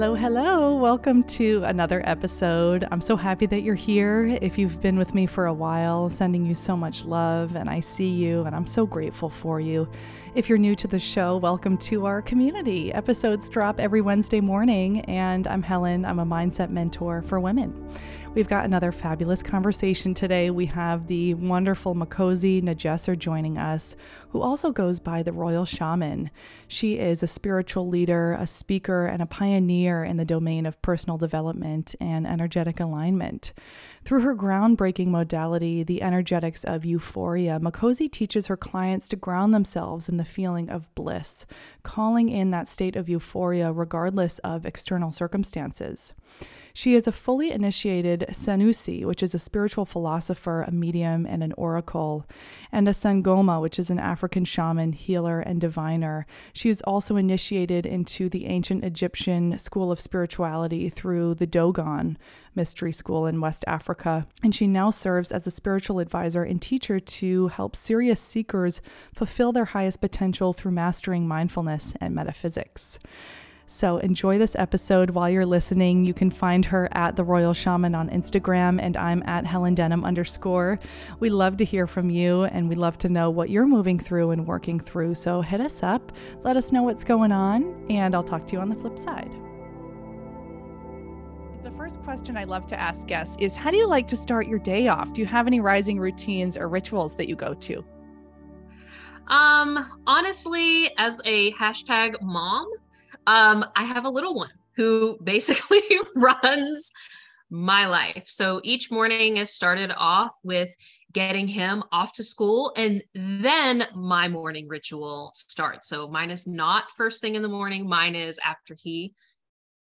Hello, hello. Welcome to another episode. I'm so happy that you're here. If you've been with me for a while, sending you so much love, and I see you, and I'm so grateful for you. If you're new to the show, welcome to our community. Episodes drop every Wednesday morning, and I'm Helen. I'm a mindset mentor for women. We've got another fabulous conversation today. We have the wonderful Makhosi Nejeser joining us, who also goes by the Royal Shaman. She is a spiritual leader, a speaker, and a pioneer in the domain of personal development and energetic alignment. Through her groundbreaking modality, the energetics of euphoria, Makhosi teaches her clients to ground themselves in the feeling of bliss, calling in that state of euphoria regardless of external circumstances. She is a fully initiated Sanusi, which is a spiritual philosopher, a medium, and an oracle, and a Sangoma, which is an African shaman, healer, and diviner. She is also initiated into the ancient Egyptian school of spirituality through the Dogon Mystery School in West Africa, and she now serves as a spiritual advisor and teacher to help serious seekers fulfill their highest potential through mastering mindfulness and metaphysics. So enjoy this episode while you're listening. You can find her at the Royal Shaman on Instagram, and I'm at Helen Denham underscore. We love to hear from you, and we love to know what you're moving through and working through. So hit us up, let us know what's going on, and I'll talk to you on the flip side. The first question I love to ask guests is How do you like to start your day off? Do you have any rising routines or rituals that you go to? Um, honestly, as a hashtag mom, um, I have a little one who basically runs my life. So each morning is started off with getting him off to school and then my morning ritual starts. So mine is not first thing in the morning, mine is after he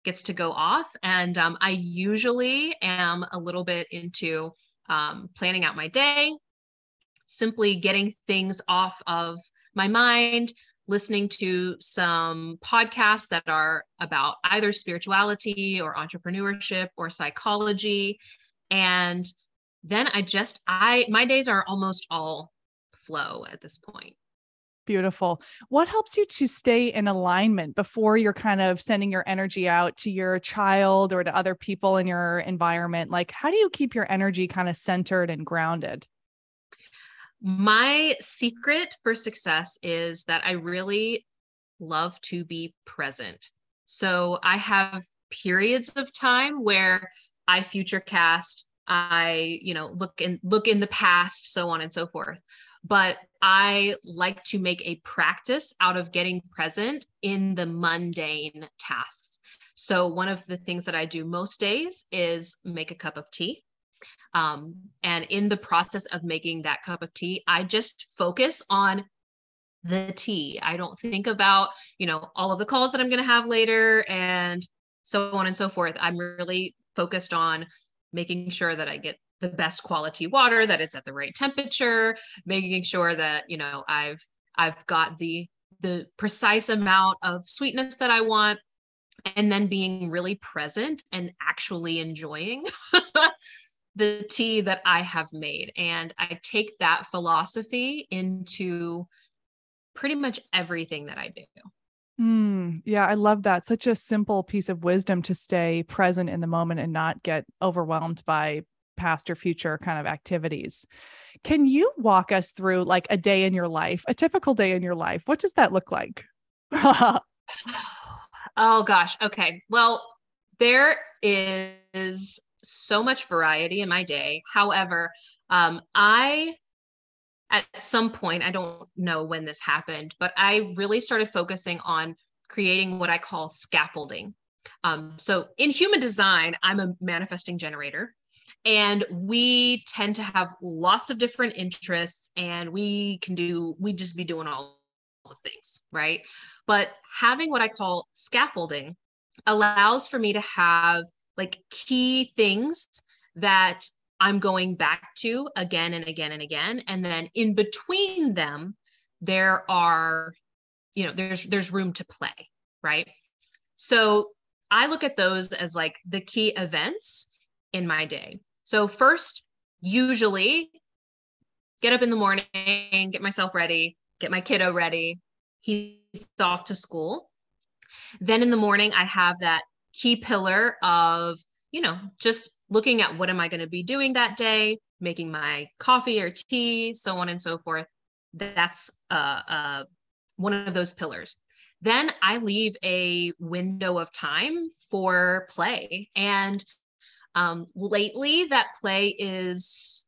gets to go off. And um, I usually am a little bit into um, planning out my day, simply getting things off of my mind, listening to some podcasts that are about either spirituality or entrepreneurship or psychology and then i just i my days are almost all flow at this point Beautiful. What helps you to stay in alignment before you're kind of sending your energy out to your child or to other people in your environment? Like, how do you keep your energy kind of centered and grounded? My secret for success is that I really love to be present. So I have periods of time where I future cast, I, you know, look in look in the past, so on and so forth. But I like to make a practice out of getting present in the mundane tasks. So one of the things that I do most days is make a cup of tea. Um, and in the process of making that cup of tea, I just focus on the tea. I don't think about, you know, all of the calls that I'm going to have later and so on and so forth. I'm really focused on making sure that I get the best quality water, that it's at the right temperature, making sure that, you know, I've I've got the the precise amount of sweetness that I want and then being really present and actually enjoying the tea that I have made. And I take that philosophy into pretty much everything that I do. Mm, yeah, I love that. Such a simple piece of wisdom to stay present in the moment and not get overwhelmed by past or future kind of activities. Can you walk us through like a day in your life, a typical day in your life? What does that look like? oh gosh. Okay. Well, there is so much variety in my day. However, um, I at some point, I don't know when this happened, but I really started focusing on creating what I call scaffolding. Um, so in human design, I'm a manifesting generator. And we tend to have lots of different interests, and we can do, we just be doing all the things, right? But having what I call scaffolding allows for me to have like key things that I'm going back to again and again and again. And then in between them, there are you know there's there's room to play right? So i look at those as like the key events in my day. So first usually get up in the morning get myself ready get my kiddo ready. He's off to school. Then in the morning i have that key pillar of you know just looking at what am i going to be doing that day making my coffee or tea so on and so forth that's uh, uh, one of those pillars. Then I leave a window of time for play. And um, lately, that play is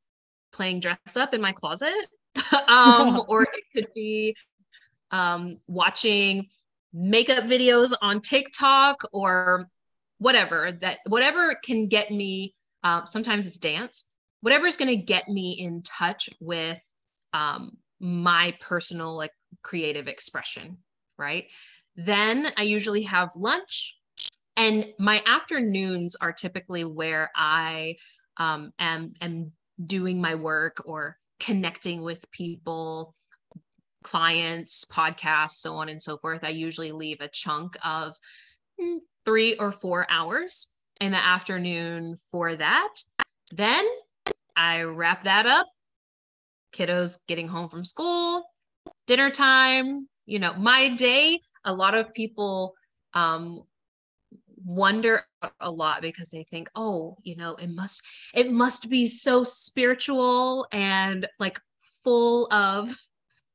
playing dress up in my closet, um, or it could be um, watching makeup videos on TikTok or whatever that whatever can get me. Uh, sometimes it's dance. Whatever is going to get me in touch with um, my personal like creative expression, right? Then I usually have lunch and my afternoons are typically where I um, am, am doing my work or connecting with people, clients, podcasts, so on and so forth. I usually leave a chunk of mm, three or four hours in the afternoon for that. Then I wrap that up kiddos getting home from school, dinner time, you know, my day, a lot of people um wonder a lot because they think, "Oh, you know, it must it must be so spiritual and like full of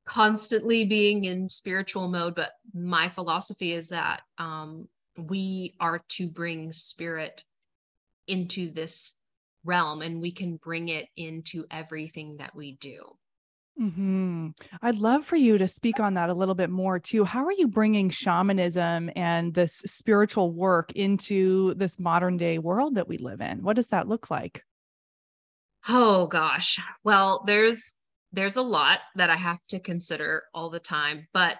constantly being in spiritual mode." But my philosophy is that um we are to bring spirit into this realm and we can bring it into everything that we do. hmm I'd love for you to speak on that a little bit more too. How are you bringing shamanism and this spiritual work into this modern day world that we live in? What does that look like? Oh gosh. Well, there's there's a lot that I have to consider all the time, but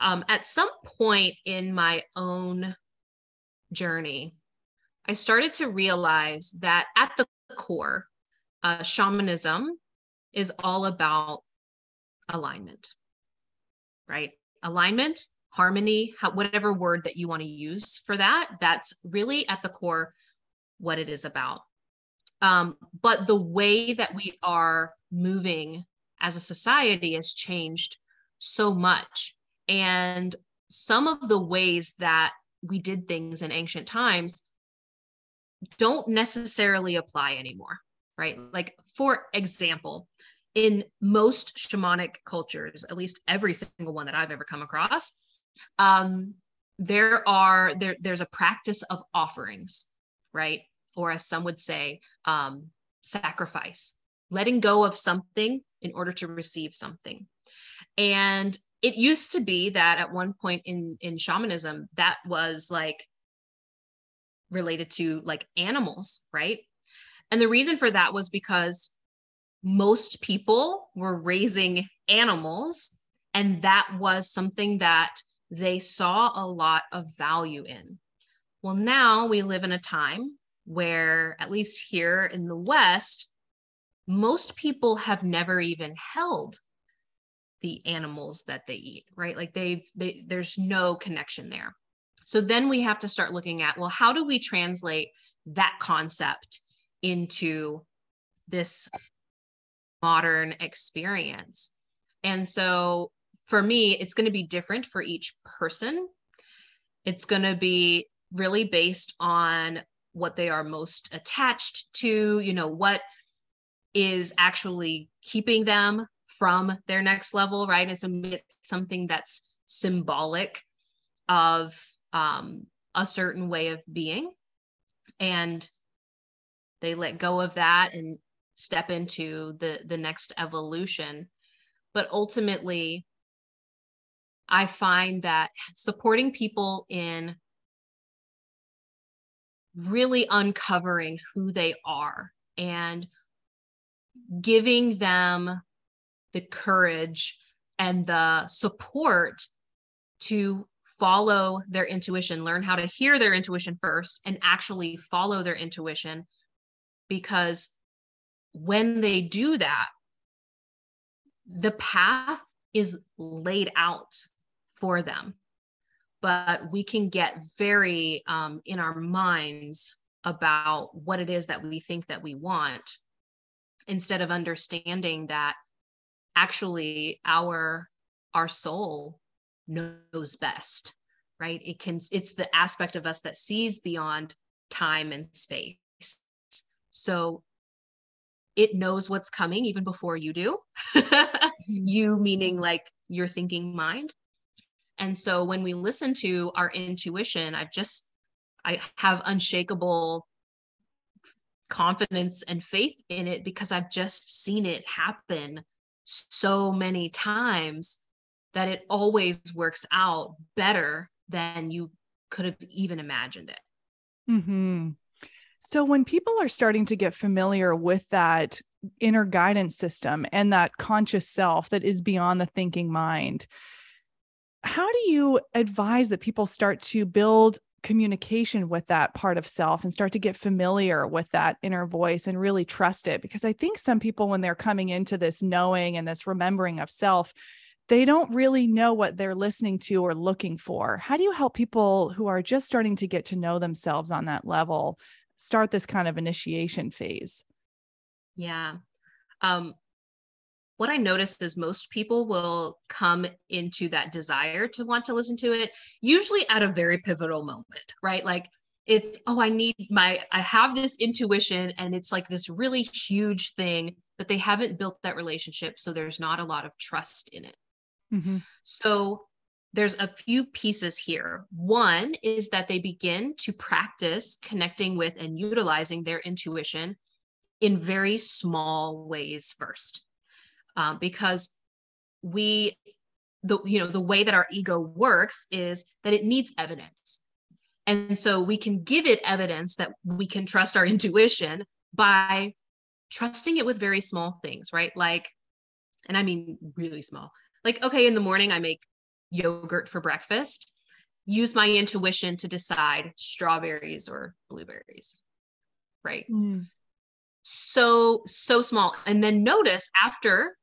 um, at some point in my own journey, I started to realize that at the core, uh, shamanism is all about alignment, right? Alignment, harmony, how, whatever word that you want to use for that, that's really at the core what it is about. Um, but the way that we are moving as a society has changed so much. And some of the ways that we did things in ancient times don't necessarily apply anymore, right? Like, for example, in most shamanic cultures, at least every single one that I've ever come across, um, there are there there's a practice of offerings, right? Or as some would say, um, sacrifice, letting go of something in order to receive something. And it used to be that at one point in in shamanism, that was like related to like animals, right? And the reason for that was because most people were raising animals, and that was something that they saw a lot of value in. Well, now we live in a time where, at least here in the West, most people have never even held the animals that they eat, right? Like they've, they, there's no connection there. So then we have to start looking at well, how do we translate that concept into this modern experience? And so for me, it's going to be different for each person. It's going to be really based on what they are most attached to, you know, what is actually keeping them from their next level, right? And so it's something that's symbolic of um, a certain way of being and they let go of that and step into the the next evolution but ultimately i find that supporting people in really uncovering who they are and giving them the courage and the support to follow their intuition, learn how to hear their intuition first and actually follow their intuition. Because when they do that, the path is laid out for them. But we can get very um, in our minds about what it is that we think that we want instead of understanding that actually our our soul knows best right? It can it's the aspect of us that sees beyond time and space. So it knows what's coming even before you do. You meaning like your thinking mind. And so when we listen to our intuition i've just i have unshakable confidence and faith in it because i've just seen it happen so many times that it always works out better than you could have even imagined it. Mm-hmm. So, when people are starting to get familiar with that inner guidance system and that conscious self that is beyond the thinking mind, how do you advise that people start to build communication with that part of self and start to get familiar with that inner voice and really trust it. Because i think some people when they're coming into this knowing and this remembering of self they don't really know what they're listening to or looking for. How do you help people who are just starting to get to know themselves on that level start this kind of initiation phase? Yeah. Um what I noticed is most people will come into that desire to want to listen to it, usually at a very pivotal moment, right? Like it's, oh, I need my, I have this intuition and it's like this really huge thing, but they haven't built that relationship. So there's not a lot of trust in it. Mm-hmm. So there's a few pieces here. One is that they begin to practice connecting with and utilizing their intuition in very small ways first um, because we the you know the way that our ego works is that it needs evidence. And so we can give it evidence that we can trust our intuition by trusting it with very small things right? Like and i mean really small. Like okay in the morning i make yogurt for breakfast. Use my intuition to decide strawberries or blueberries right? Mm. so so small. And then notice after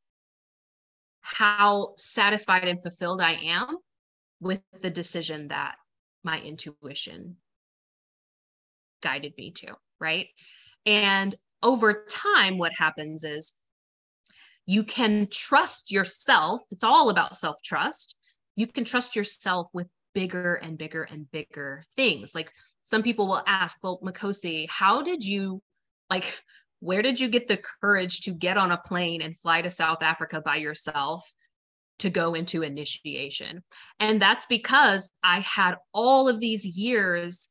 how satisfied and fulfilled I am with the decision that my intuition guided me to, right? And over time, what happens is you can trust yourself. It's all about self trust. You can trust yourself with bigger and bigger and bigger things. Like some people will ask, well, Makhosi, how did you like where did you get the courage to get on a plane and fly to South Africa by yourself to go into initiation? And that's because I had all of these years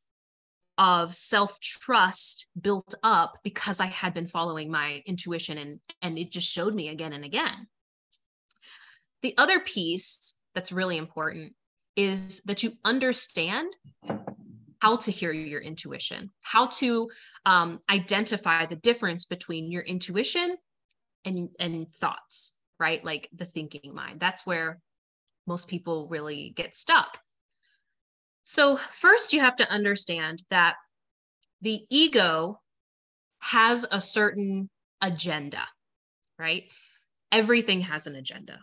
of self-trust built up because I had been following my intuition and and it just showed me again and again. The other piece that's really important is that you understand how to hear your intuition, how to um, identify the difference between your intuition and, and thoughts, right? Like the thinking mind. That's where most people really get stuck. So, first, you have to understand that the ego has a certain agenda, right? Everything has an agenda.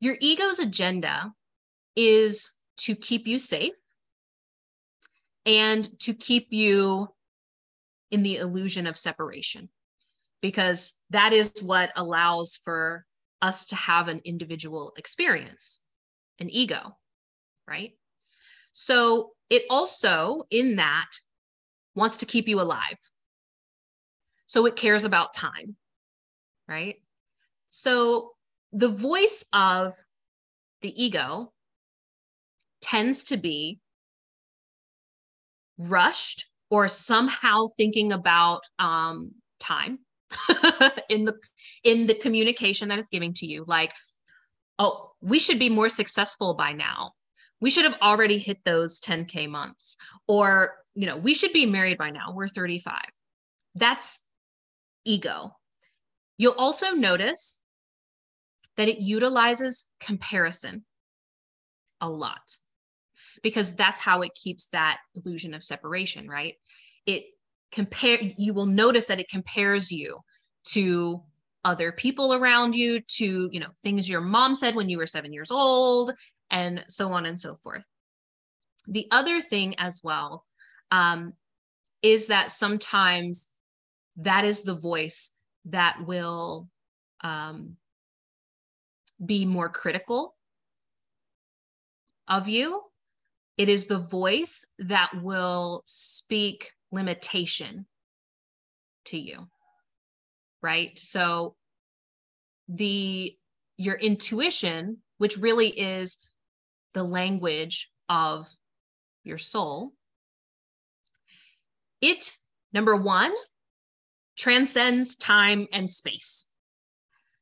Your ego's agenda is to keep you safe and to keep you in the illusion of separation because that is what allows for us to have an individual experience an ego right? So it also in that wants to keep you alive. So it cares about time right? So the voice of the ego tends to be rushed or somehow thinking about um, time in the in the communication that it's giving to you. Like oh we should be more successful by now. We should have already hit those 10k months. Or you know we should be married by now. We're 35 that's ego. You'll also notice that it utilizes comparison a lot because that's how it keeps that illusion of separation, right? It compare you will notice that it compares you to other people around you to, you know, things your mom said when you were 7 years old and so on and so forth. The other thing as well um, is that sometimes that is the voice that will um, be more critical of you. It is the voice that will speak limitation to you. Right. So the your intuition, which really is the language of your soul, it number one transcends time and space.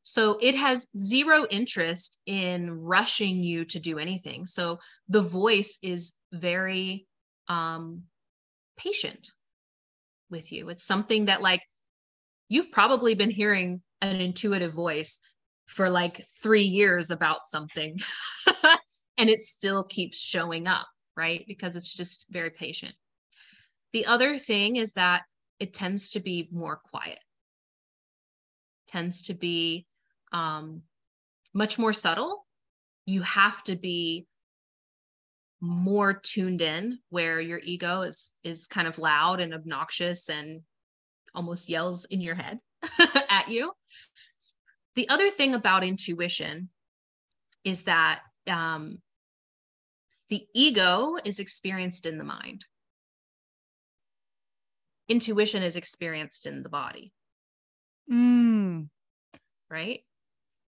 So it has zero interest in rushing you to do anything. So the voice is very um, patient with you. It's something that, like, you've probably been hearing an intuitive voice for like three years about something, and it still keeps showing up, right? Because it's just very patient. The other thing is that it tends to be more quiet, tends to be um, much more subtle. You have to be more tuned in where your ego is is kind of loud and obnoxious and almost yells in your head at you. The other thing about intuition is that um, the ego is experienced in the mind. Intuition is experienced in the body. Mm. Right?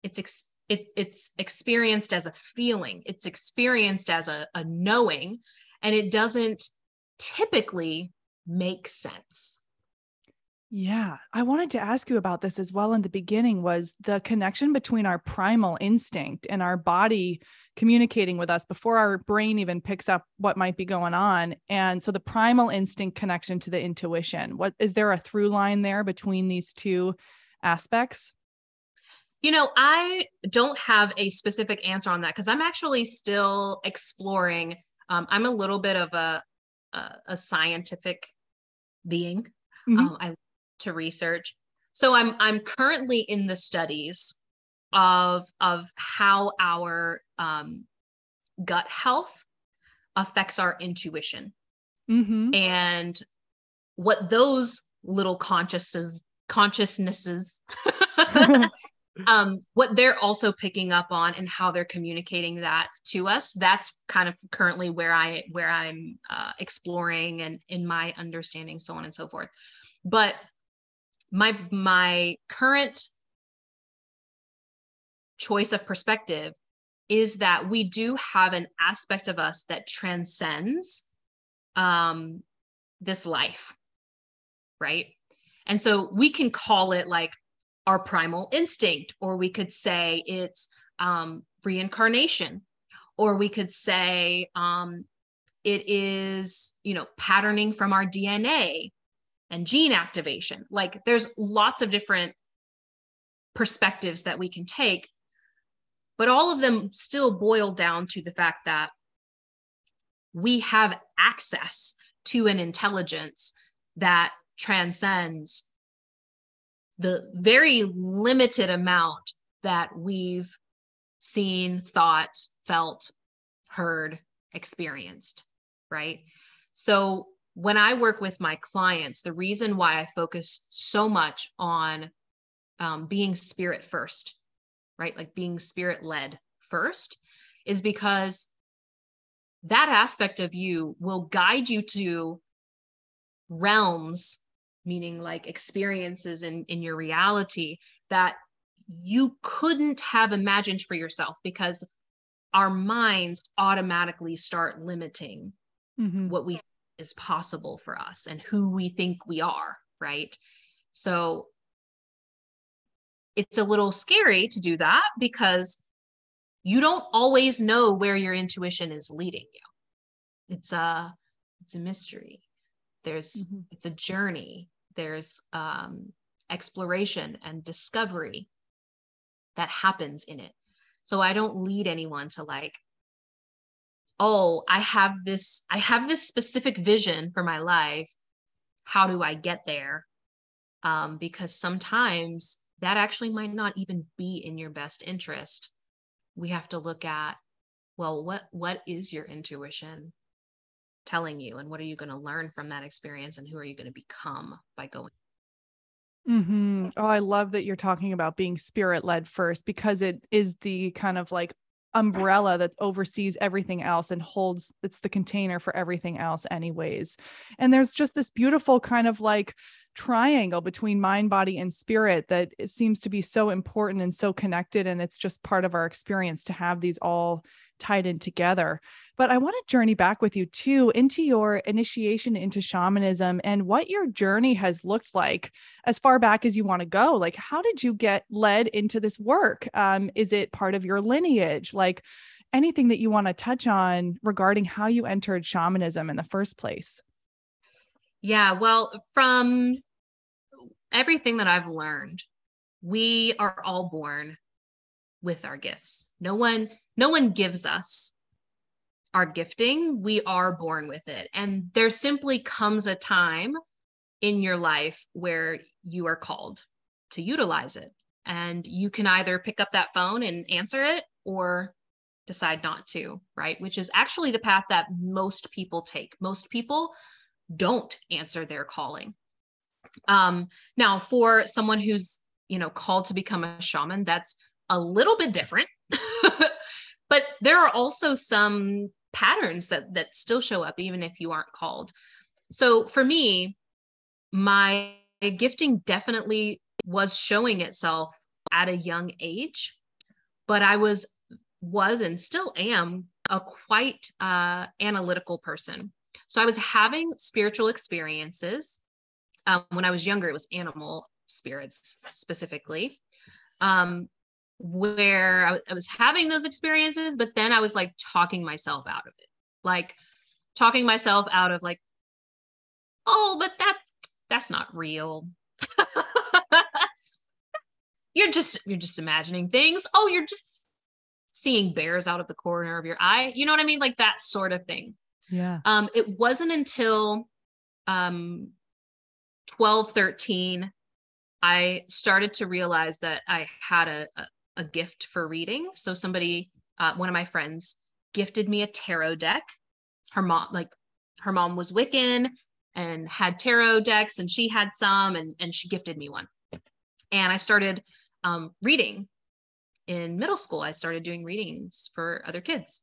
It's ex- it, it's experienced as a feeling it's experienced as a, a knowing and it doesn't typically make sense yeah, I wanted to ask you about this as well in the beginning was the connection between our primal instinct and our body communicating with us before our brain even picks up what might be going on. And so the primal instinct connection to the intuition. What is there a through line there between these two aspects? You know, I don't have a specific answer on that because I'm actually still exploring. Um, I'm a little bit of a a, a scientific being. Mm-hmm. Um, I to research, so I'm I'm currently in the studies of of how our um, gut health affects our intuition mm-hmm. and what those little consciousnesses consciousnesses um, what they're also picking up on and how they're communicating that to us that's kind of currently where i where i'm uh, exploring and in my understanding so on and so forth. But my my current choice of perspective is that we do have an aspect of us that transcends um, this life right? And so we can call it like our primal instinct, or we could say it's um, reincarnation, or we could say um, it is, you know, patterning from our DNA and gene activation. Like there's lots of different perspectives that we can take, but all of them still boil down to the fact that we have access to an intelligence that transcends the very limited amount that we've seen, thought, felt, heard, experienced, right? So when I work with my clients, the reason why I focus so much on um, being spirit first, right? Like being spirit led first, is because that aspect of you will guide you to realms meaning like experiences in in your reality that you couldn't have imagined for yourself because our minds automatically start limiting mm-hmm. what we is possible for us and who we think we are right so it's a little scary to do that because you don't always know where your intuition is leading you it's a it's a mystery there's mm-hmm. it's a journey there's um, exploration and discovery that happens in it. So i don't lead anyone to like oh i have this i have this specific vision for my life. How do i get there? Um, because sometimes that actually might not even be in your best interest. We have to look at well what what is your intuition telling you and what are you going to learn from that experience and who are you going to become by going Mm-hmm. Oh, I love that you're talking about being spirit led first because it is the kind of like umbrella that oversees everything else and holds it's the container for everything else anyways and there's just this beautiful kind of like triangle between mind body and spirit that it seems to be so important and so connected and it's just part of our experience to have these all tied in together. But I want to journey back with you too into your initiation into shamanism and what your journey has looked like as far back as you want to go. Like, how did you get led into this work? Um, is it part of your lineage? Like, anything that you want to touch on regarding how you entered shamanism in the first place? Yeah, well, from everything that I've learned, we are all born with our gifts. No one no one gives us our gifting. We are born with it. And there simply comes a time in your life where you are called to utilize it. And you can either pick up that phone and answer it or decide not to, right? Which is actually the path that most people take. Most people don't answer their calling. Um, now, for someone who's you know called to become a shaman, that's a little bit different. but there are also some patterns that that still show up even if you aren't called. So for me, my gifting definitely was showing itself at a young age, but I was was and still am a quite uh, analytical person. So I was having spiritual experiences. Um, when I was younger, it was animal spirits specifically. Um, where I, I was having those experiences, but then I was like talking myself out of it, like talking myself out of like, oh, but that that's not real. you're just you're just imagining things. Oh, you're just seeing bears out of the corner of your eye. You know what I mean? Like that sort of thing. Yeah. Um, it wasn't until um 12, 13, I started to realize that I had a, a, a gift for reading. So somebody, uh, one of my friends, gifted me a tarot deck. Her mom, like her mom was Wiccan and had tarot decks, and she had some, and and she gifted me one. And I started um, reading in middle school. I started doing readings for other kids,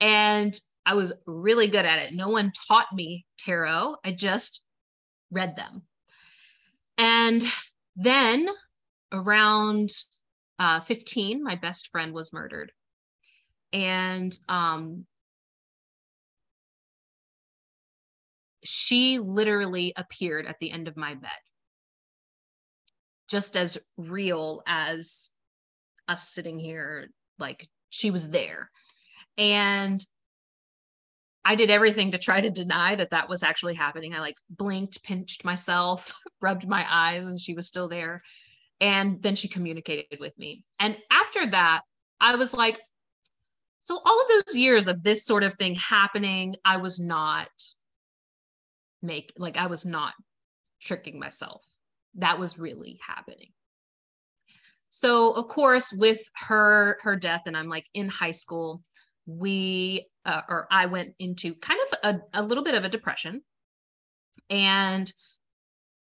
and I was really good at it. No one taught me tarot. I just read them. And then around uh, 15, my best friend was murdered. And um, she literally appeared at the end of my bed, just as real as us sitting here. Like she was there. And I did everything to try to deny that that was actually happening. I like blinked, pinched myself, rubbed my eyes, and she was still there. And then she communicated with me. And after that, I was like, so all of those years of this sort of thing happening, I was not make like I was not tricking myself. That was really happening. So of course, with her her death, and I'm like in high school, we uh, or I went into kind of a, a little bit of a depression, and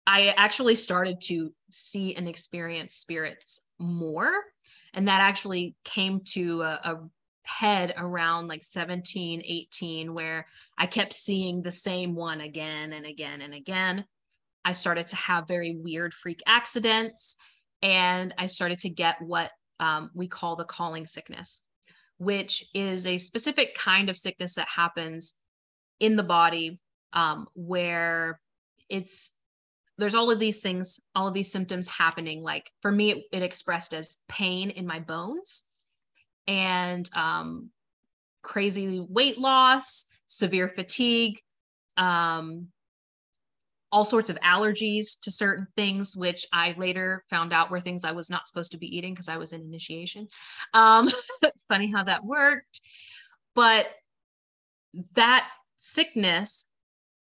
I actually started to see and experience spirits more. And that actually came to a, a, head around like 17, 18, where I kept seeing the same one again and again and again. I started to have very weird freak accidents. And I started to get what um, we call the calling sickness, which is a specific kind of sickness that happens in the body um, where it's there's all of these things, all of these symptoms happening. Like for me, it, it expressed as pain in my bones and um, crazy weight loss, severe fatigue, um, all sorts of allergies to certain things, which I later found out were things I was not supposed to be eating because I was in initiation. Um, funny how that worked. But that sickness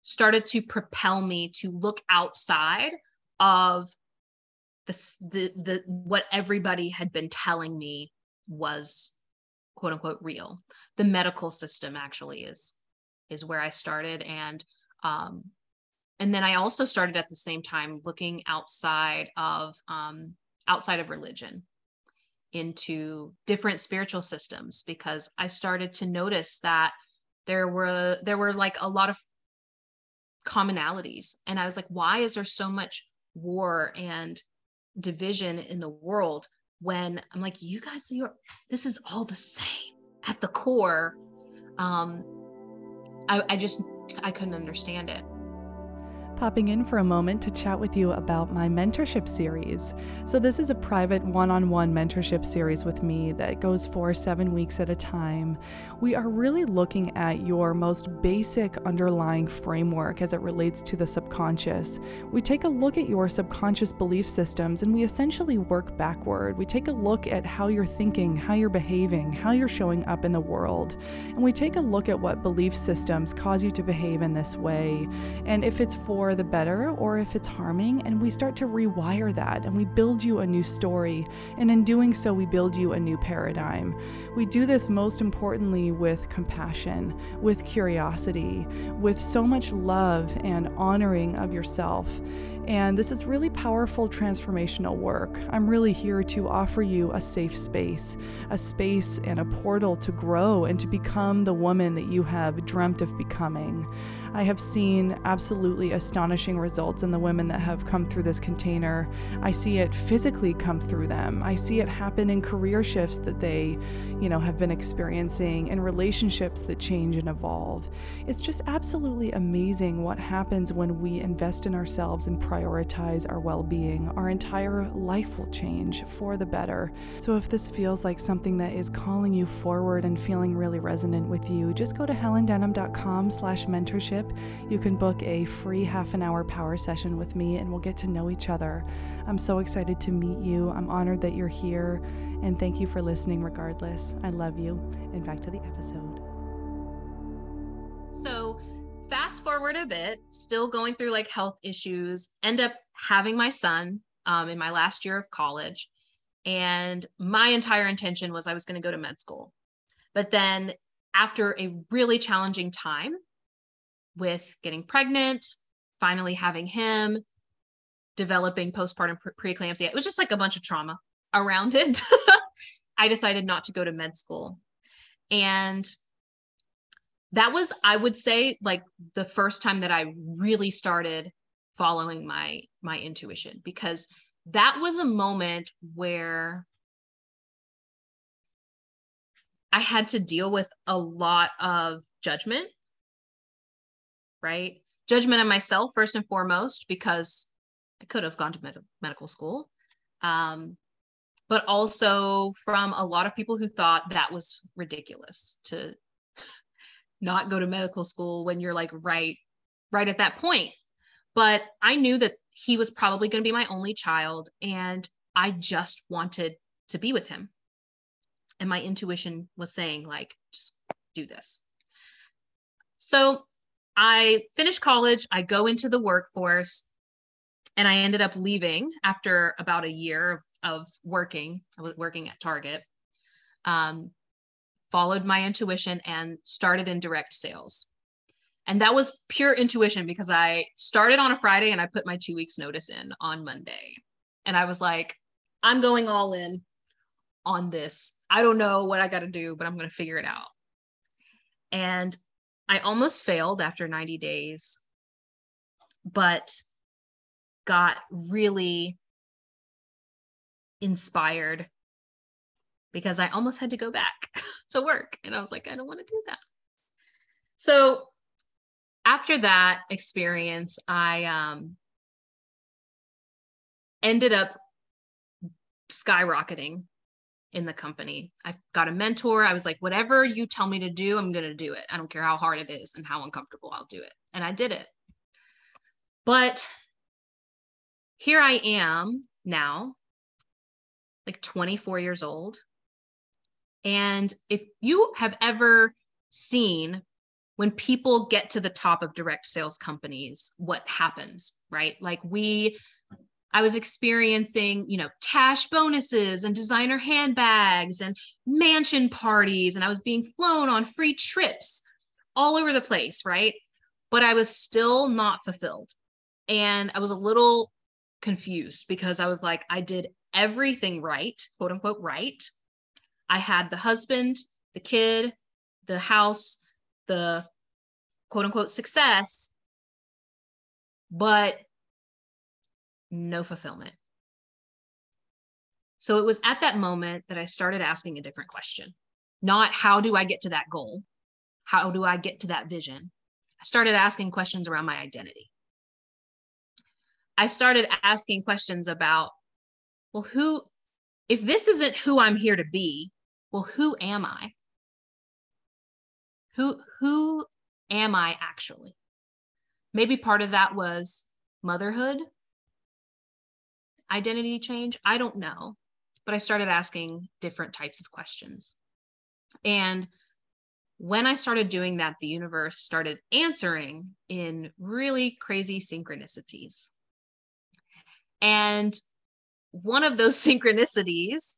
started to propel me to look outside of the, the, the what everybody had been telling me was quote unquote real. The medical system actually is is where I started and um and then I also started at the same time looking outside of um outside of religion into different spiritual systems because I started to notice that there were there were like a lot of commonalities and I was like why is there so much war and division in the world when I'm like, you guys, you're, this is all the same at the core. Um, I, I just, I couldn't understand it popping in for a moment to chat with you about my mentorship series. So, this is a private one on one mentorship series with me that goes for seven weeks at a time. We are really looking at your most basic underlying framework as it relates to the subconscious. We take a look at your subconscious belief systems and we essentially work backward. We take a look at how you're thinking, how you're behaving, how you're showing up in the world. And we take a look at what belief systems cause you to behave in this way. And if it's for for the better or if it's harming, and we start to rewire that and we build you a new story. And in doing so, we build you a new paradigm. We do this most importantly with compassion, with curiosity, with so much love and honoring of yourself. And this is really powerful transformational work. I'm really here to offer you a safe space, a space and a portal to grow and to become the woman that you have dreamt of becoming. I have seen absolutely astonishing results in the women that have come through this container. I see it physically come through them. I see it happen in career shifts that they, you know, have been experiencing and relationships that change and evolve. It's just absolutely amazing what happens when we invest in ourselves and prioritize our well-being. Our entire life will change for the better. So if this feels like something that is calling you forward and feeling really resonant with you, just go to helendenham.com/mentorship you can book a free half an hour power session with me and we'll get to know each other. I'm so excited to meet you. I'm honored that you're here. And thank you for listening, regardless. I love you. And back to the episode. So, fast forward a bit, still going through like health issues, end up having my son um, in my last year of college. And my entire intention was I was going to go to med school. But then, after a really challenging time, with getting pregnant, finally having him, developing postpartum pre- preeclampsia. It was just like a bunch of trauma around it. I decided not to go to med school. And that was, I would say, like the first time that I really started following my my intuition because that was a moment where I had to deal with a lot of judgment right? Judgment of myself, first and foremost, because I could have gone to med- medical school. Um, but also from a lot of people who thought that was ridiculous to not go to medical school when you're like right right at that point but i knew that he was probably going to be my only child and i just wanted to be with him and my intuition was saying like just do this so I finish college, I go into the workforce, and I ended up leaving after about a year of, of working. I was working at Target. Um, followed my intuition and started in direct sales. And that was pure intuition because I started on a Friday and I put my two weeks notice in on Monday. And I was like, I'm going all in on this. I don't know what I got to do, but I'm going to figure it out. And I almost failed after 90 days, but got really inspired because I almost had to go back to work. And I was like, I don't want to do that. So after that experience, I um, ended up skyrocketing in the company. I've got a mentor. I was like, whatever you tell me to do, I'm going to do it. I don't care how hard it is and how uncomfortable I'll do it. And I did it. But here I am now, like 24 years old. And if you have ever seen when people get to the top of direct sales companies, what happens, right? Like we I was experiencing, you know, cash bonuses and designer handbags and mansion parties. And I was being flown on free trips all over the place, right? But I was still not fulfilled. And I was a little confused because I was like, I did everything right, quote unquote, right. I had the husband, the kid, the house, the quote unquote success, but no fulfillment. So it was at that moment that I started asking a different question. Not how do I get to that goal? How do I get to that vision? I started asking questions around my identity. I started asking questions about, well, who, if this isn't who I'm here to be, well, who am I? Who, who am I actually? Maybe part of that was motherhood identity change? I don't know. But I started asking different types of questions. And when I started doing that, the universe started answering in really crazy synchronicities. And one of those synchronicities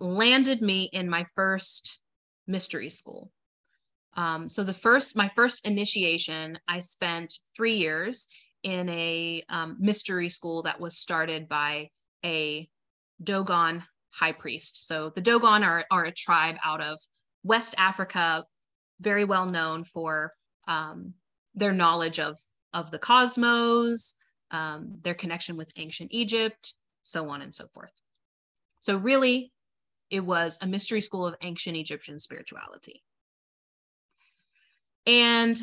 landed me in my first mystery school. Um, so the first, my first initiation, I spent three years in a um, mystery school that was started by a Dogon high priest. So the Dogon are, are a tribe out of West Africa, very well known for um, their knowledge of, of the cosmos, um, their connection with ancient Egypt, so on and so forth. So, really, it was a mystery school of ancient Egyptian spirituality. And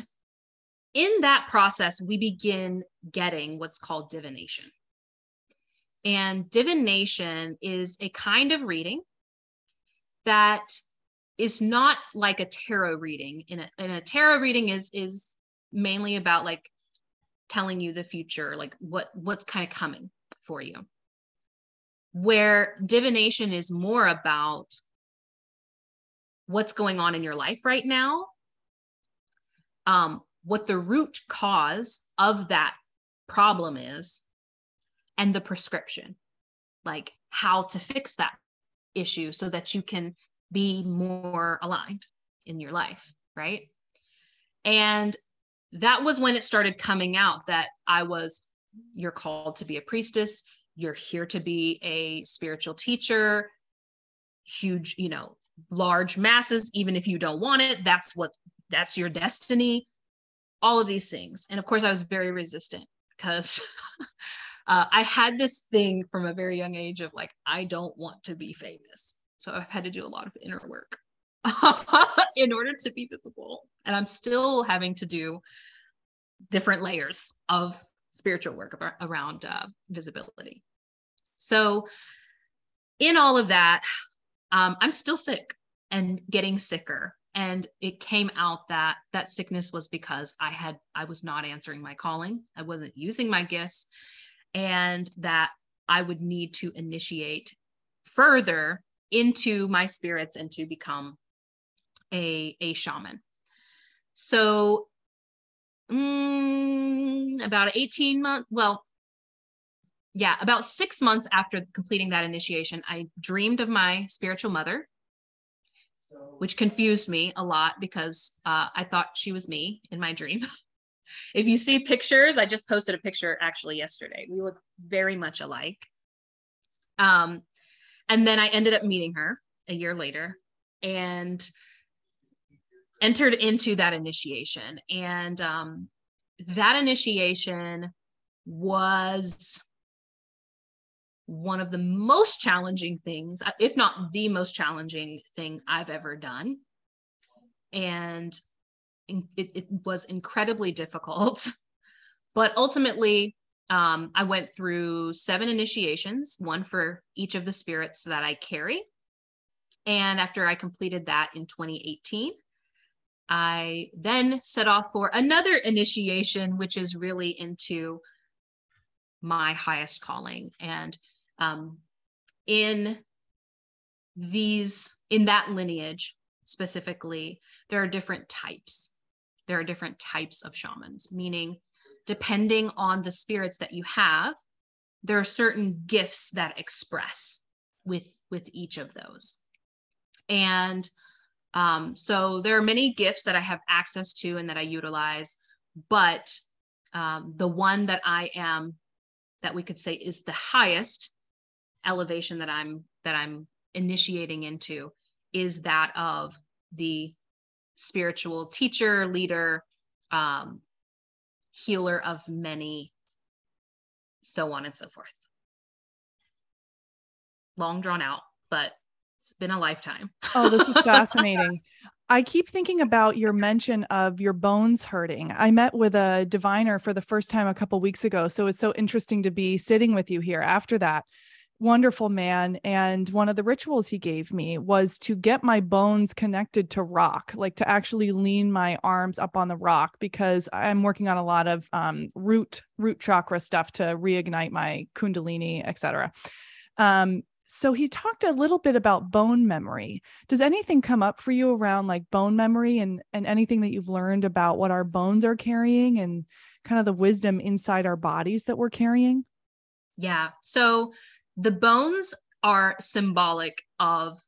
in that process, we begin getting what's called divination. And divination is a kind of reading that is not like a tarot reading. In a, a tarot reading is is mainly about like telling you the future, like what what's kind of coming for you. Where divination is more about what's going on in your life right now, um, what the root cause of that problem is and the prescription, like how to fix that issue so that you can be more aligned in your life, right? And that was when it started coming out that I was, you're called to be a priestess, you're here to be a spiritual teacher, huge, you know, large masses, even if you don't want it, that's what that's your destiny all of these things. And of course, I was very resistant because uh, I had this thing from a very young age of like, I don't want to be famous. So I've had to do a lot of inner work in order to be visible. And I'm still having to do different layers of spiritual work around uh, visibility. So, in all of that, um, I'm still sick and getting sicker and it came out that that sickness was because i had i was not answering my calling. I wasn't using my gifts and that i would need to initiate further into my spirits and to become a a shaman. So mm, about 18 months well yeah about six months after completing that initiation i dreamed of my spiritual mother which confused me a lot because uh, I thought she was me in my dream. if you see pictures, I just posted a picture actually yesterday. We look very much alike. Um, and then I ended up meeting her a year later and entered into that initiation. And um, that initiation was one of the most challenging things, uh, if not the most challenging thing I've ever done. And it, it was incredibly difficult. But ultimately, um, I went through seven initiations, one for each of the spirits that I carry. And after I completed that in 2018, I then set off for another initiation, which is really into my highest calling. And um, in these in that lineage specifically there are different types there are different types of shamans meaning depending on the spirits that you have there are certain gifts that express with with each of those and um, so there are many gifts that i have access to and that i utilize but um, the one that i am that we could say is the highest elevation that i'm that i'm initiating into is that of the spiritual teacher leader um, healer of many so on and so forth. Long drawn out, but it's been a lifetime. oh, this is fascinating. I keep thinking about your mention of your bones hurting. I met with a diviner for the first time a couple weeks ago, so it's so interesting to be sitting with you here after that wonderful man. And one of the rituals he gave me was to get my bones connected to rock, like to actually lean my arms up on the rock because I'm working on a lot of um, root root chakra stuff to reignite my kundalini, etc. Um, so he talked a little bit about bone memory. Does anything come up for you around like bone memory and and anything that you've learned about what our bones are carrying and kind of the wisdom inside our bodies that we're carrying? Yeah. So the bones are symbolic of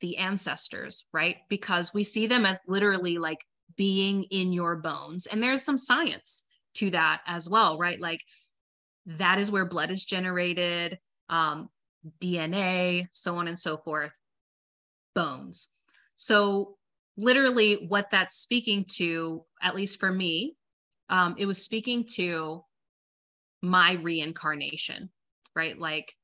the ancestors, right? Because we see them as literally like being in your bones. And there's some science to that as well, right? Like that is where blood is generated, um, DNA, so on and so forth, bones. So, literally, what that's speaking to, at least for me, um, it was speaking to my reincarnation, right? Like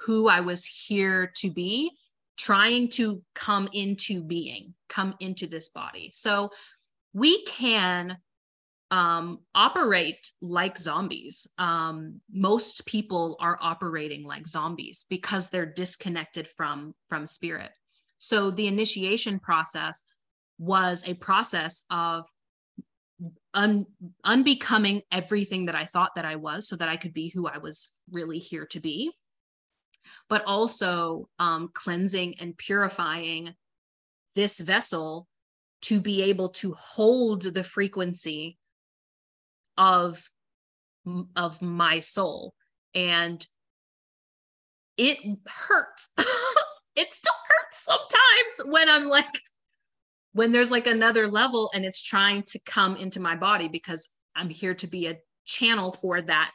who I was here to be, trying to come into being, come into this body. So we can um, operate like zombies. Um, most people are operating like zombies because they're disconnected from from spirit. So the initiation process was a process of un, unbecoming everything that I thought that I was, so that I could be who I was really here to be but also um, cleansing and purifying this vessel to be able to hold the frequency of of my soul and it hurts it still hurts sometimes when i'm like when there's like another level and it's trying to come into my body because i'm here to be a channel for that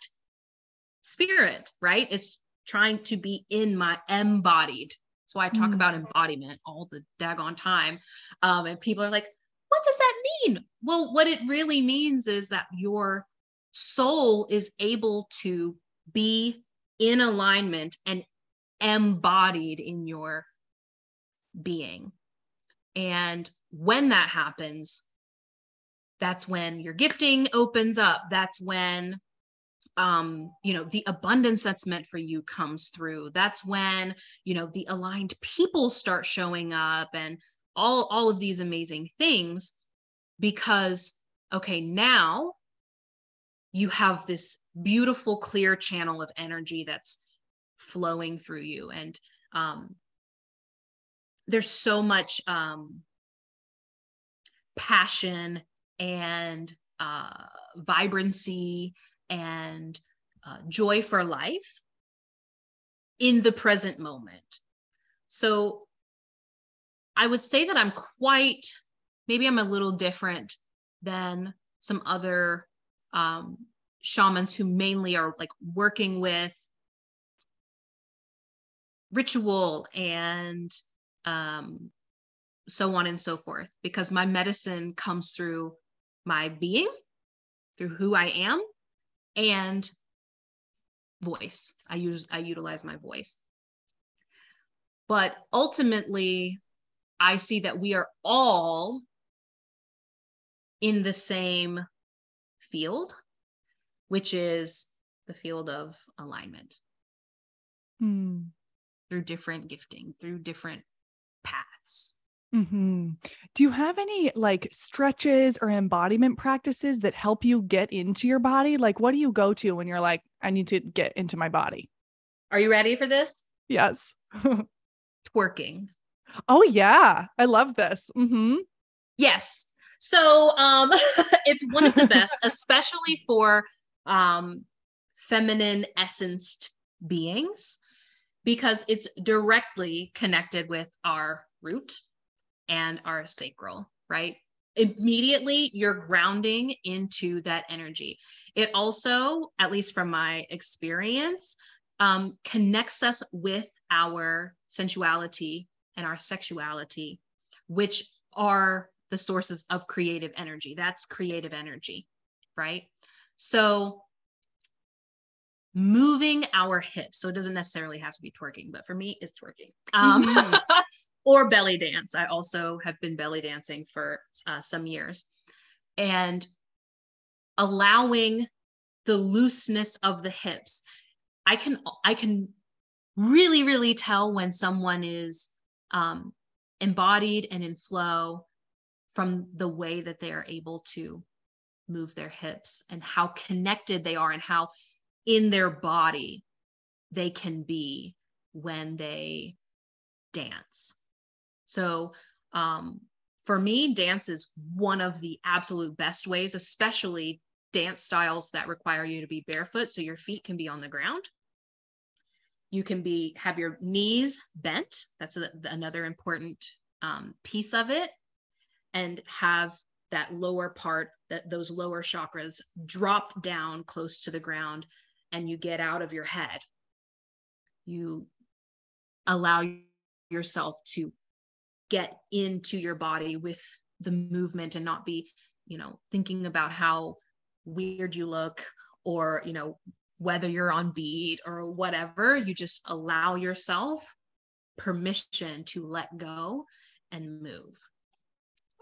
spirit right it's trying to be in my embodied. That's why I talk mm. about embodiment all the daggone time. Um, and people are like, what does that mean? Well, what it really means is that your soul is able to be in alignment and embodied in your being. And when that happens, that's when your gifting opens up. That's when um you know the abundance that's meant for you comes through that's when you know the aligned people start showing up and all all of these amazing things because okay now you have this beautiful clear channel of energy that's flowing through you and um there's so much um passion and uh vibrancy and uh, joy for life in the present moment. So I would say that I'm quite, maybe I'm a little different than some other um, shamans who mainly are like working with ritual and um, so on and so forth, because my medicine comes through my being, through who I am, and voice. I use I utilize my voice. But ultimately, I see that we are all in the same field, which is the field of alignment. Hmm. Through different gifting, through different paths. Mm-hmm. Do you have any like stretches or embodiment practices that help you get into your body? Like, what do you go to when you're like, I need to get into my body? Are you ready for this? Yes. Twerking. Oh, yeah. I love this. Mm-hmm. Yes. So um, it's one of the best, especially for um, feminine essenced beings because it's directly connected with our root and our sacral, right? Immediately, you're grounding into that energy. It also, at least from my experience, um, connects us with our sensuality and our sexuality, which are the sources of creative energy. That's creative energy, right? So, moving our hips. So, it doesn't necessarily have to be twerking, but for me, it's twerking. Um, mm-hmm. or belly dance. I also have been belly dancing for uh, some years. And allowing the looseness of the hips. I can I can really really tell when someone is um, embodied and in flow from the way that they are able to move their hips and how connected they are and how in their body they can be when they dance. So, um, for me, dance is one of the absolute best ways, especially dance styles that require you to be barefoot so your feet can be on the ground. You can be have your knees bent. That's a, another important um, piece of it and have that lower part that those lower chakras dropped down close to the ground and you get out of your head you allow yourself to get into your body with the movement and not be you know thinking about how weird you look or you know whether you're on beat or whatever you just allow yourself permission to let go and move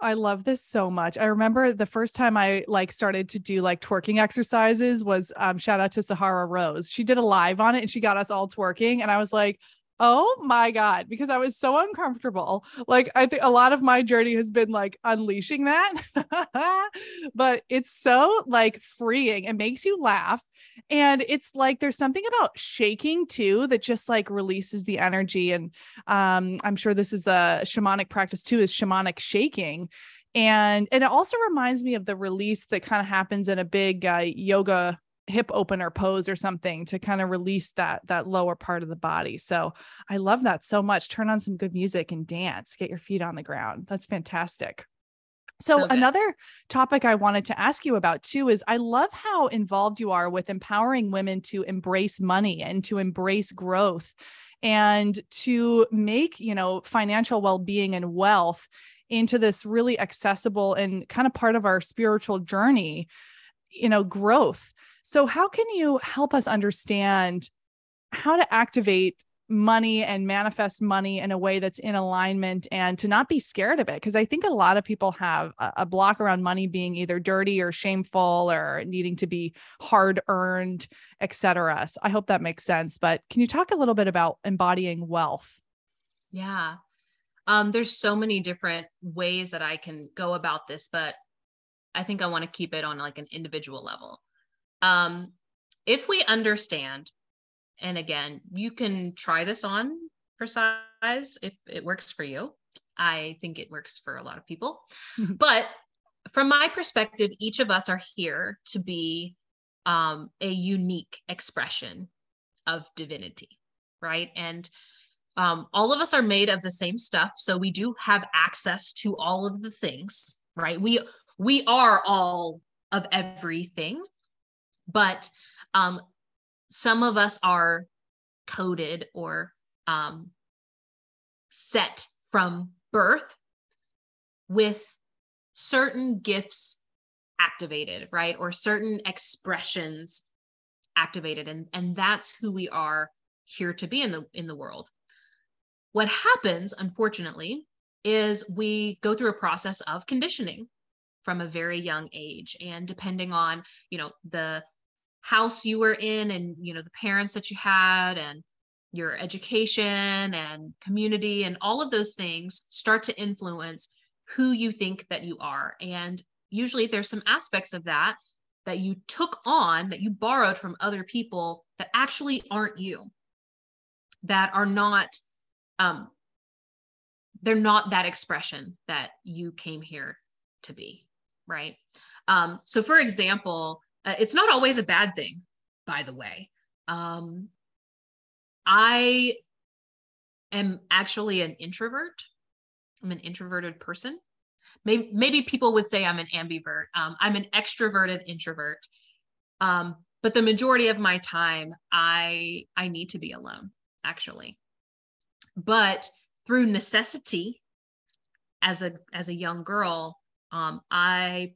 I love this so much. I remember the first time I like started to do like twerking exercises was um shout out to Sahara Rose. She did a live on it and she got us all twerking and I was like, Oh my God, because I was so uncomfortable. Like, I think a lot of my journey has been like unleashing that, but it's so like freeing. It makes you laugh. And it's like there's something about shaking too that just like releases the energy. And um, I'm sure this is a shamanic practice too, is shamanic shaking and and it also reminds me of the release that kind of happens in a big uh, yoga hip opener pose or something to kind of release that that lower part of the body. So I love that so much. Turn on some good music and dance. Get your feet on the ground. That's fantastic. So, so another topic I wanted to ask you about too is I love how involved you are with empowering women to embrace money and to embrace growth and to make, you know, financial well-being and wealth into this really accessible and kind of part of our spiritual journey, you know, growth. So, how can you help us understand how to activate money and manifest money in a way that's in alignment and to not be scared of it? Because I think a lot of people have a, block around money being either dirty or shameful or needing to be hard earned, etc. So, I hope that makes sense. But can you talk a little bit about embodying wealth? Yeah. Um, there's so many different ways that I can go about this, but I think I want to keep it on like an individual level. Um, if we understand, and again, you can try this on for size if it works for you. I think it works for a lot of people. but from my perspective, each of us are here to be um, a unique expression of divinity, right? And um, all of us are made of the same stuff, so we do have access to all of the things, right? We we are all of everything, but um, some of us are coded or um, set from birth with certain gifts activated right? Or certain expressions activated. And and that's who we are here to be in the in the world. What happens unfortunately is we go through a process of conditioning from a very young age. And depending on you know the house you were in and you know the parents that you had and your education and community and all of those things start to influence who you think that you are. And usually there's some aspects of that that you took on that you borrowed from other people that actually aren't you that are not um they're not that expression that you came here to be right? Um so for example uh, it's not always a bad thing, by the way. Um, I am actually an introvert. I'm an introverted person. Maybe, maybe people would say I'm an ambivert. Um, I'm an extroverted introvert. Um, but the majority of my time, I I need to be alone, actually. But through necessity, as a as a young girl, um, I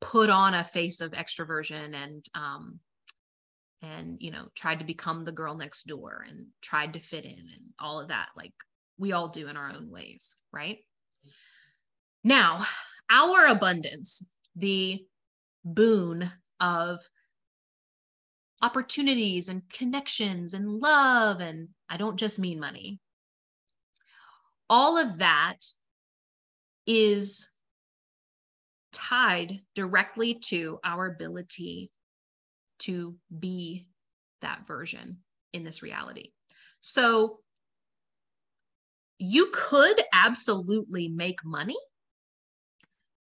put on a face of extroversion and um, and you know tried to become the girl next door and tried to fit in and all of that like we all do in our own ways right? Now our abundance the boon of opportunities and connections and love and i don't just mean money. All of that is tied directly to our ability to be that version in this reality. So you could absolutely make money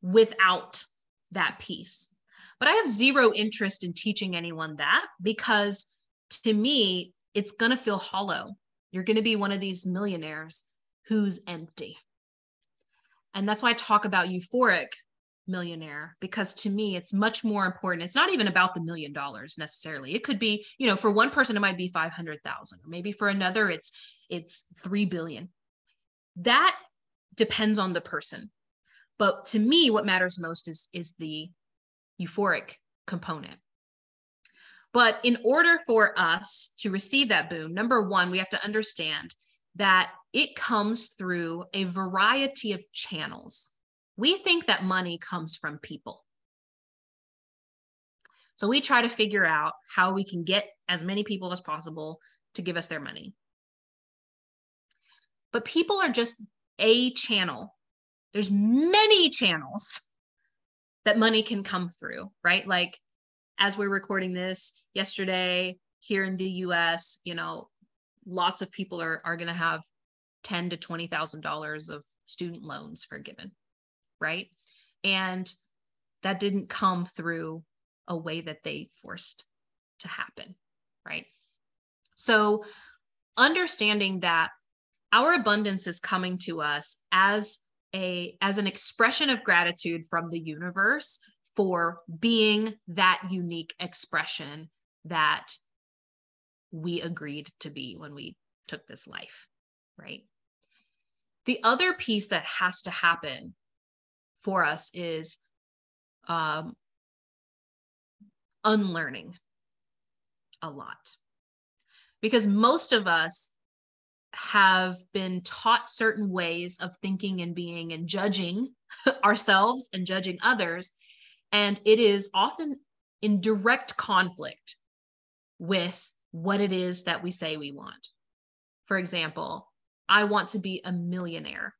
without that piece. But I have zero interest in teaching anyone that because to me, it's going to feel hollow. You're going to be one of these millionaires who's empty. And that's why I talk about euphoric millionaire because to me it's much more important. It's not even about the million dollars necessarily. It could be you know for one person it might be 500,000 or maybe for another it's it's 3 billion. That depends on the person. But to me what matters most is is the euphoric component. But in order for us to receive that boon number 1 we have to understand that it comes through a variety of channels we think that money comes from people. So we try to figure out how we can get as many people as possible to give us their money. But people are just a channel. There's many channels that money can come through, right? Like as we're recording this yesterday here in the US, you know, lots of people are are going to have 10 to $20,000 of student loans forgiven right? And that didn't come through a way that they forced to happen, right? So, understanding that our abundance is coming to us as a as an expression of gratitude from the universe for being that unique expression that we agreed to be when we took this life, right? The other piece that has to happen for us is um, unlearning a lot. Because most of us have been taught certain ways of thinking and being and judging ourselves and judging others. And it is often in direct conflict with what it is that we say we want. For example, I want to be a millionaire.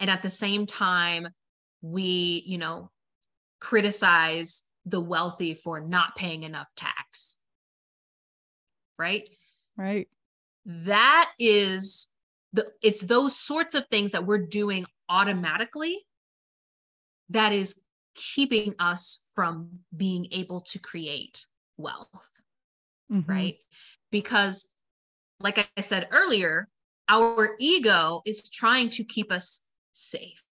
And at the same time, we, you know, criticize the wealthy for not paying enough tax. Right? Right. That is the it's those sorts of things that we're doing automatically that is keeping us from being able to create wealth. Mm-hmm. Right? Because like I said earlier, our ego is trying to keep us safe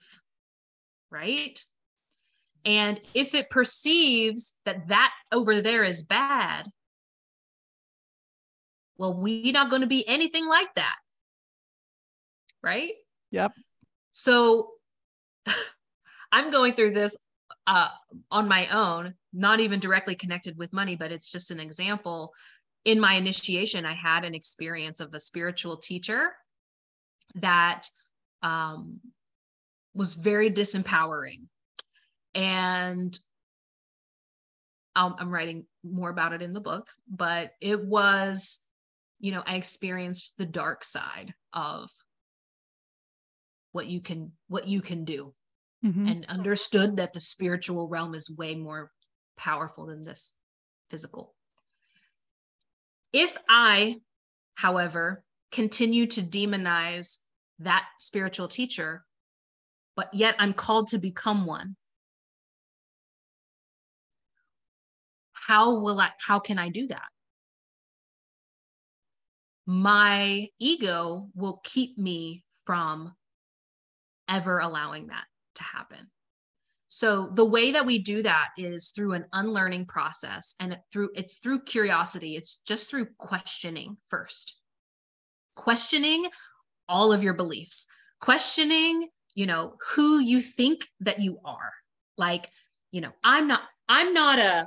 right? And if it perceives that that over there is bad, well, we're not going to be anything like that. Right? Yep. So I'm going through this uh, on my own, not even directly connected with money, but it's just an example. In my initiation, I had an experience of a spiritual teacher that um, was very disempowering. And I'm writing more about it in the book, but it was, you know, I experienced the dark side of what you can what you can do mm-hmm. and understood that the spiritual realm is way more powerful than this physical. If I, however, continue to demonize that spiritual teacher, but yet I'm called to become one. How will I, how can I do that? my ego will keep me from ever allowing that to happen. So the way that we do that is through an unlearning process and through it's through curiosity. It's just through questioning first. Questioning all of your beliefs. Questioning, you know, who you think that you are. Like, you know, I'm not I'm not a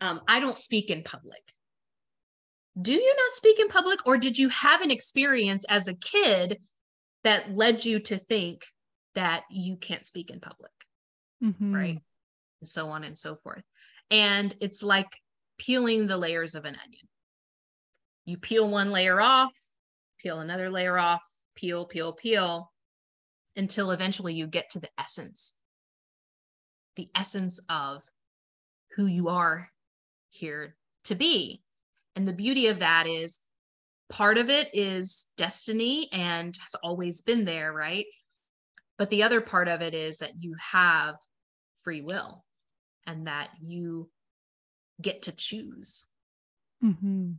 um I don't speak in public. Do you not speak in public or did you have an experience as a kid that led you to think that you can't speak in public? mm-hmm. right? And so on and so forth. And it's like peeling the layers of an onion. You peel one layer off, peel another layer off, peel, peel, peel, until eventually you get to the essence the essence of who you are here to be. And the beauty of that is part of it is destiny and has always been there, right? But the other part of it is that you have free will and that you get to choose mm-hmm.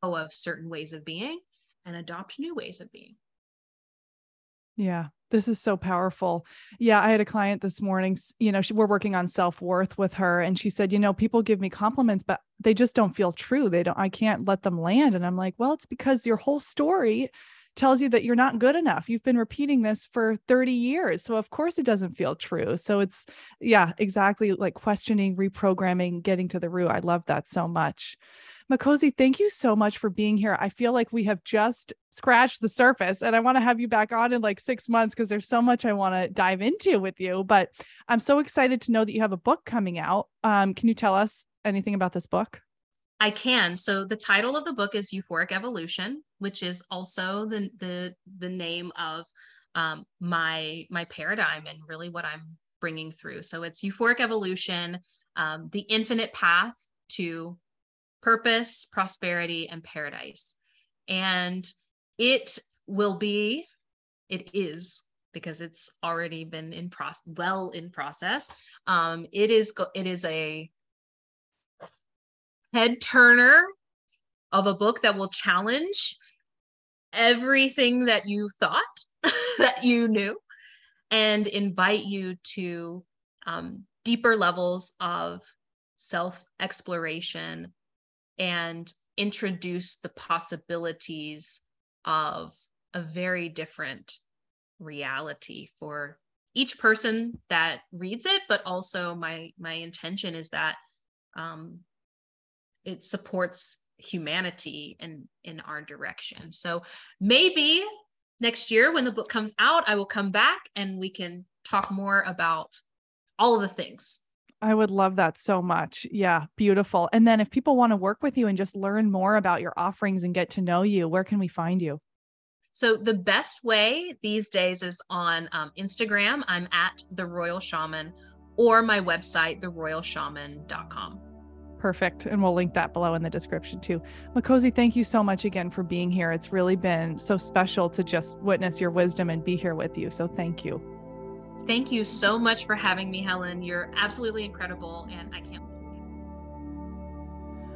of certain ways of being and adopt new ways of being. Yeah, this is so powerful. Yeah, I had a client this morning, you know, she, we're working on self-worth with her and she said, you know, people give me compliments but they just don't feel true. They don't I can't let them land and I'm like, well, it's because your whole story tells you that you're not good enough. You've been repeating this for 30 years. So, of course, it doesn't feel true. So, it's, yeah, exactly like questioning, reprogramming, getting to the root. I love that so much. Makhosi, thank you so much for being here. I feel like we have just scratched the surface and I want to have you back on in like six months because there's so much I want to dive into with you. But I'm so excited to know that you have a book coming out. Um, can you tell us anything about this book? I can. So the title of the book is Euphoric Evolution, which is also the the the name of um, my my paradigm and really what I'm bringing through. So it's Euphoric Evolution, um, the infinite path to purpose, prosperity, and paradise, and it will be, it is because it's already been in process, well in process. Um, it is it is a head turner of a book that will challenge everything that you thought that you knew and invite you to um, deeper levels of self exploration and introduce the possibilities of a very different reality for each person that reads it but also my my intention is that um, it supports humanity and in, in our direction. So maybe next year when the book comes out, I will come back and we can talk more about all of the things. I would love that so much. Yeah, beautiful. And then if people want to work with you and just learn more about your offerings and get to know you, where can we find you? So the best way these days is on um, Instagram. I'm at the Royal Shaman or my website, theroyalshaman.com. Perfect. And we'll link that below in the description too. Makhosi, thank you so much again for being here. It's really been so special to just witness your wisdom and be here with you. So thank you. Thank you so much for having me, Helen. You're absolutely incredible, and I can't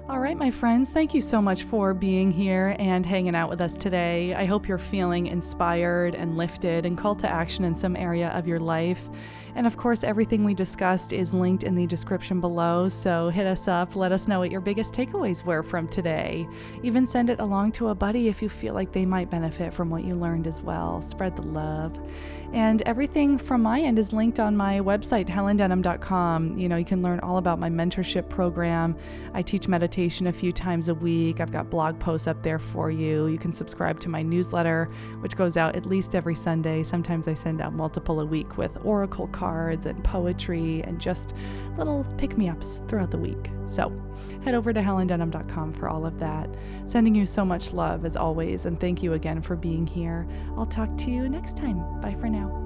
all right, my friends, thank you so much for being here and hanging out with us today. I hope you're feeling inspired and lifted and called to action in some area of your life. And of course, everything we discussed is linked in the description below. So hit us up, let us know what your biggest takeaways were from today. Even send it along to a buddy if you feel like they might benefit from what you learned as well. Spread the love. And everything from my end is linked on my website, helendenham.com. You know, you can learn all about my mentorship program. I teach meditation a few times a week. I've got blog posts up there for you. You can subscribe to my newsletter, which goes out at least every Sunday. Sometimes I send out multiple a week with oracle cards cards and poetry and just little pick me ups throughout the week. So head over to helendenham.com for all of that. Sending you so much love as always, and thank you again for being here. I'll talk to you next time. Bye for now.